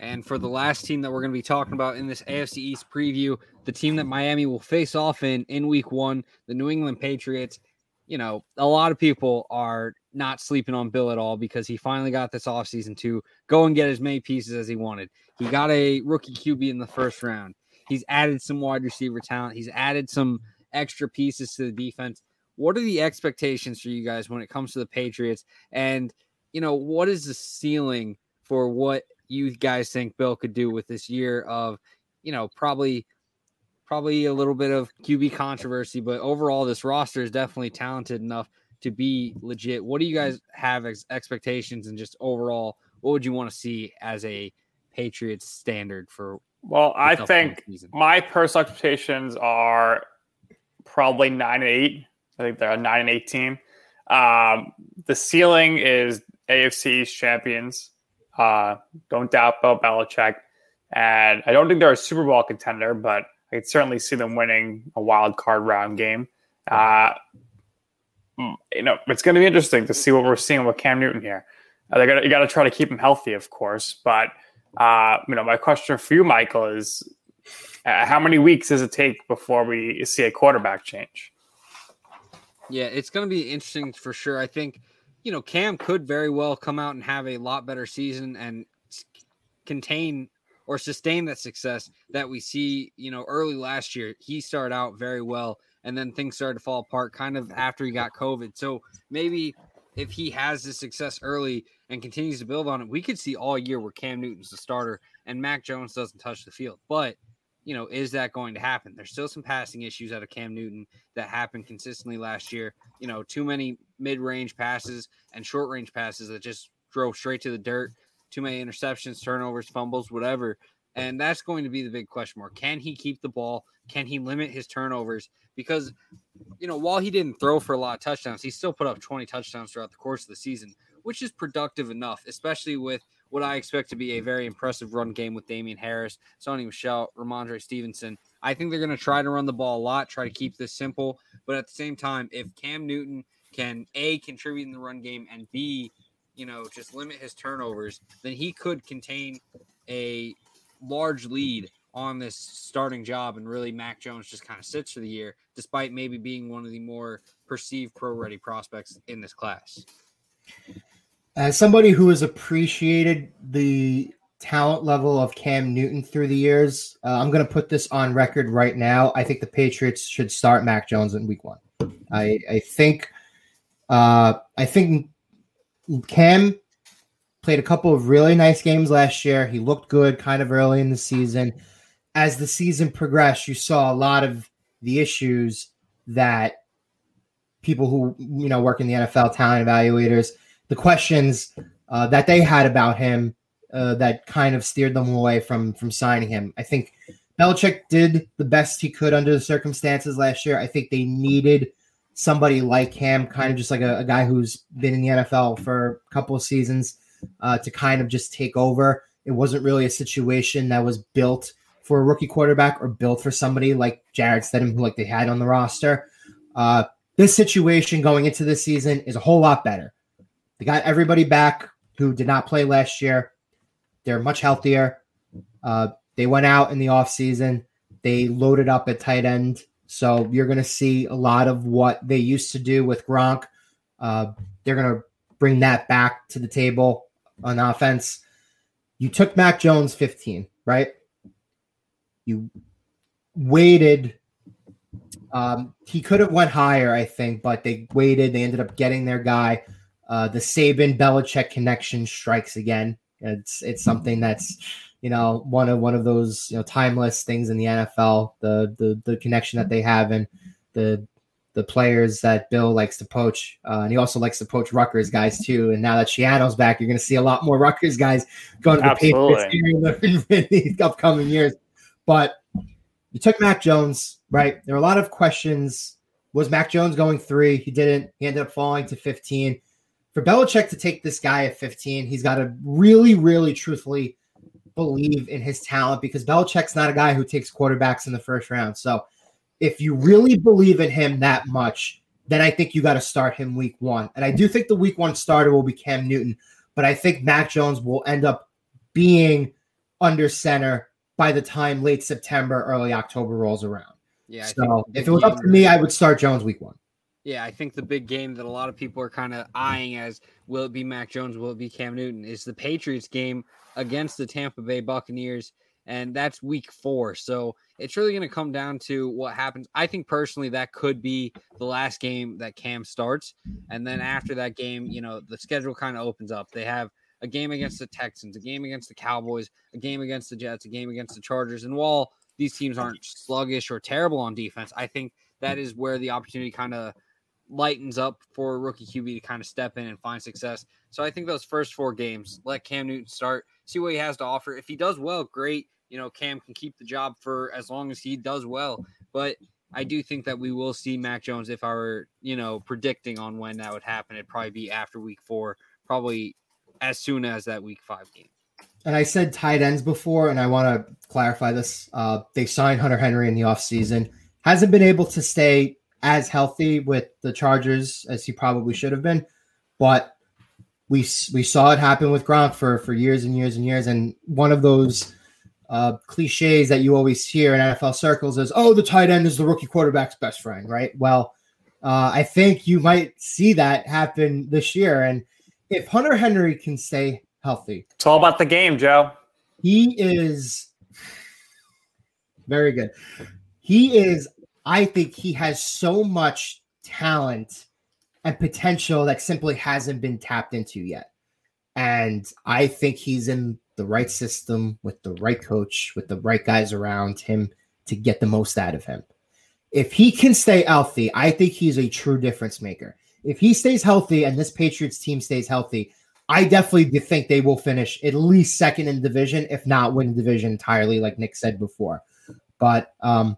And for the last team that we're going to be talking about in this AFC East preview, the team that Miami will face off in in week one, the New England Patriots. You know, a lot of people are not sleeping on Bill at all because he finally got this offseason to go and get as many pieces as he wanted. He got a rookie QB in the first round. He's added some wide receiver talent. He's added some extra pieces to the defense. What are the expectations for you guys when it comes to the Patriots? And, you know, what is the ceiling for what you guys think Bill could do with this year of, you know, probably probably a little bit of QB controversy, but overall this roster is definitely talented enough to be legit. What do you guys have as expectations and just overall what would you want to see as a Patriots standard for well, I think my personal expectations are probably nine and eight. I think they're a nine and eight team. Um, the ceiling is AFC's champions. Uh, don't doubt Bill Belichick. And I don't think they're a Super Bowl contender, but I could certainly see them winning a wild card round game. Uh, you know, it's going to be interesting to see what we're seeing with Cam Newton here. Uh, they got you got to try to keep him healthy, of course. But uh, you know, my question for you, Michael, is uh, how many weeks does it take before we see a quarterback change? Yeah, it's going to be interesting for sure. I think you know Cam could very well come out and have a lot better season and contain or sustain that success that we see. You know, early last year he started out very well, and then things started to fall apart kind of after he got COVID. So maybe if he has this success early and continues to build on it, we could see all year where Cam Newton's the starter and Mac Jones doesn't touch the field. But, you know, is that going to happen? There's still some passing issues out of Cam Newton that happened consistently last year. You know, too many mid range passes and short range passes that just drove straight to the dirt, too many interceptions, turnovers, fumbles, whatever. And that's going to be the big question mark. Can he keep the ball? Can he limit his turnovers? Because, you know, while he didn't throw for a lot of touchdowns, he still put up 20 touchdowns throughout the course of the season, which is productive enough, especially with what I expect to be a very impressive run game with Damien Harris, Sony Michel, Rhamondre Stevenson. I think they're going to try to run the ball a lot, try to keep this simple. But at the same time, if Cam Newton can A, contribute in the run game, and B, you know, just limit his turnovers, then he could contain a large lead on this starting job, and really Mac Jones just kind of sits for the year, despite maybe being one of the more perceived pro ready prospects in this class. As somebody who has appreciated the talent level of Cam Newton through the years, uh, I'm going to put this on record right now. I think the Patriots should start Mac Jones in Week One. I, I think, uh, I think Cam played a couple of really nice games last year. He looked good kind of early in the season. As the season progressed, you saw a lot of the issues that people who you know work in the NFL, talent evaluators, the questions uh, that they had about him uh, that kind of steered them away from from signing him. I think Belichick did the best he could under the circumstances last year. I think they needed somebody like him, kind of just like a, a guy who's been in the NFL for a couple of seasons uh, to kind of just take over. It wasn't really a situation that was built for a rookie quarterback or built for somebody like Jarrett Stidham, who like they had on the roster. Uh, this situation going into this season is a whole lot better. They got everybody back who did not play last year. They're much healthier. Uh, they went out in the offseason. They loaded up at tight end. So you're going to see a lot of what they used to do with Gronk. Uh, they're going to bring that back to the table on offense. You took Mac Jones 15, right? You waited. Um, he could have went higher, I think, but they waited. They ended up getting their guy. Uh, the Saban Belichick connection strikes again. It's it's something that's you know one of one of those you know timeless things in the NFL. The the the connection that they have and the the players that Bill likes to poach, uh, and he also likes to poach Rutgers guys too. And now that Schiano's back, you're going to see a lot more Rutgers guys going to the Absolutely. Patriots in the upcoming years. But you took Mac Jones, right? There are a lot of questions. Was Mac Jones going three? He didn't. He ended up falling to 15. For Belichick to take this guy at 15, he's got to really, really truthfully believe in his talent because Belichick's not a guy who takes quarterbacks in the first round. So if you really believe in him that much, then I think you got to start him week one. And I do think the week one starter will be Cam Newton, but I think Mac Jones will end up being under center by the time late September, early October rolls around. Yeah. So if it was up to me, I would start Jones week one. Yeah, I think the big game that a lot of people are kind of eyeing as will it be Mac Jones, will it be Cam Newton, is the Patriots game against the Tampa Bay Buccaneers and that's week four. So it's really going to come down to what happens. I think personally that could be the last game that Cam starts, and then after that game, you know, the schedule kind of opens up. They have a game against the Texans, a game against the Cowboys, a game against the Jets, a game against the Chargers, and while these teams aren't sluggish or terrible on defense, I think that is where the opportunity kind of lightens up for rookie QB to kind of step in and find success. So I think those first four games, let Cam Newton start, see what he has to offer. If he does well, great you know, Cam can keep the job for as long as he does well. But I do think that we will see Mac Jones. If I were, you know, predicting on when that would happen, it'd probably be after week four, probably as soon as that week five game. And I said tight ends before, and I want to clarify this. Uh, they signed Hunter Henry in the offseason. Hasn't been able to stay as healthy with the Chargers as he probably should have been, but we we saw it happen with Gronk for for years and years and years. And one of those uh, cliches that you always hear in NFL circles is, "Oh, the tight end is the rookie quarterback's best friend," right? Well, uh, I think you might see that happen this year. And if Hunter Henry can stay healthy, it's all about the game, Joe. He is very good. He is. I think he has so much talent and potential that simply hasn't been tapped into yet. And I think he's in the right system with the right coach, with the right guys around him to get the most out of him. If he can stay healthy, I think he's a true difference maker. If he stays healthy and this Patriots team stays healthy, I definitely think they will finish at least second in division, if not win the division entirely, like Nick said before. But um,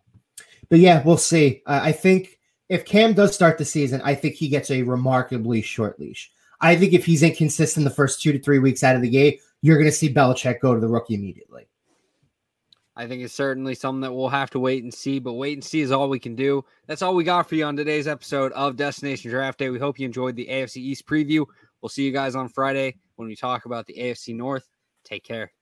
but yeah, we'll see. I think if Cam does start the season, I think he gets a remarkably short leash. I think if he's inconsistent the first two to three weeks out of the gate, you're going to see Belichick go to the rookie immediately. I think it's certainly something that we'll have to wait and see, but wait and see is all we can do. That's all we got for you on today's episode of Destination Draft Day. We hope you enjoyed the AFC East preview. We'll see you guys on Friday when we talk about the AFC North. Take care.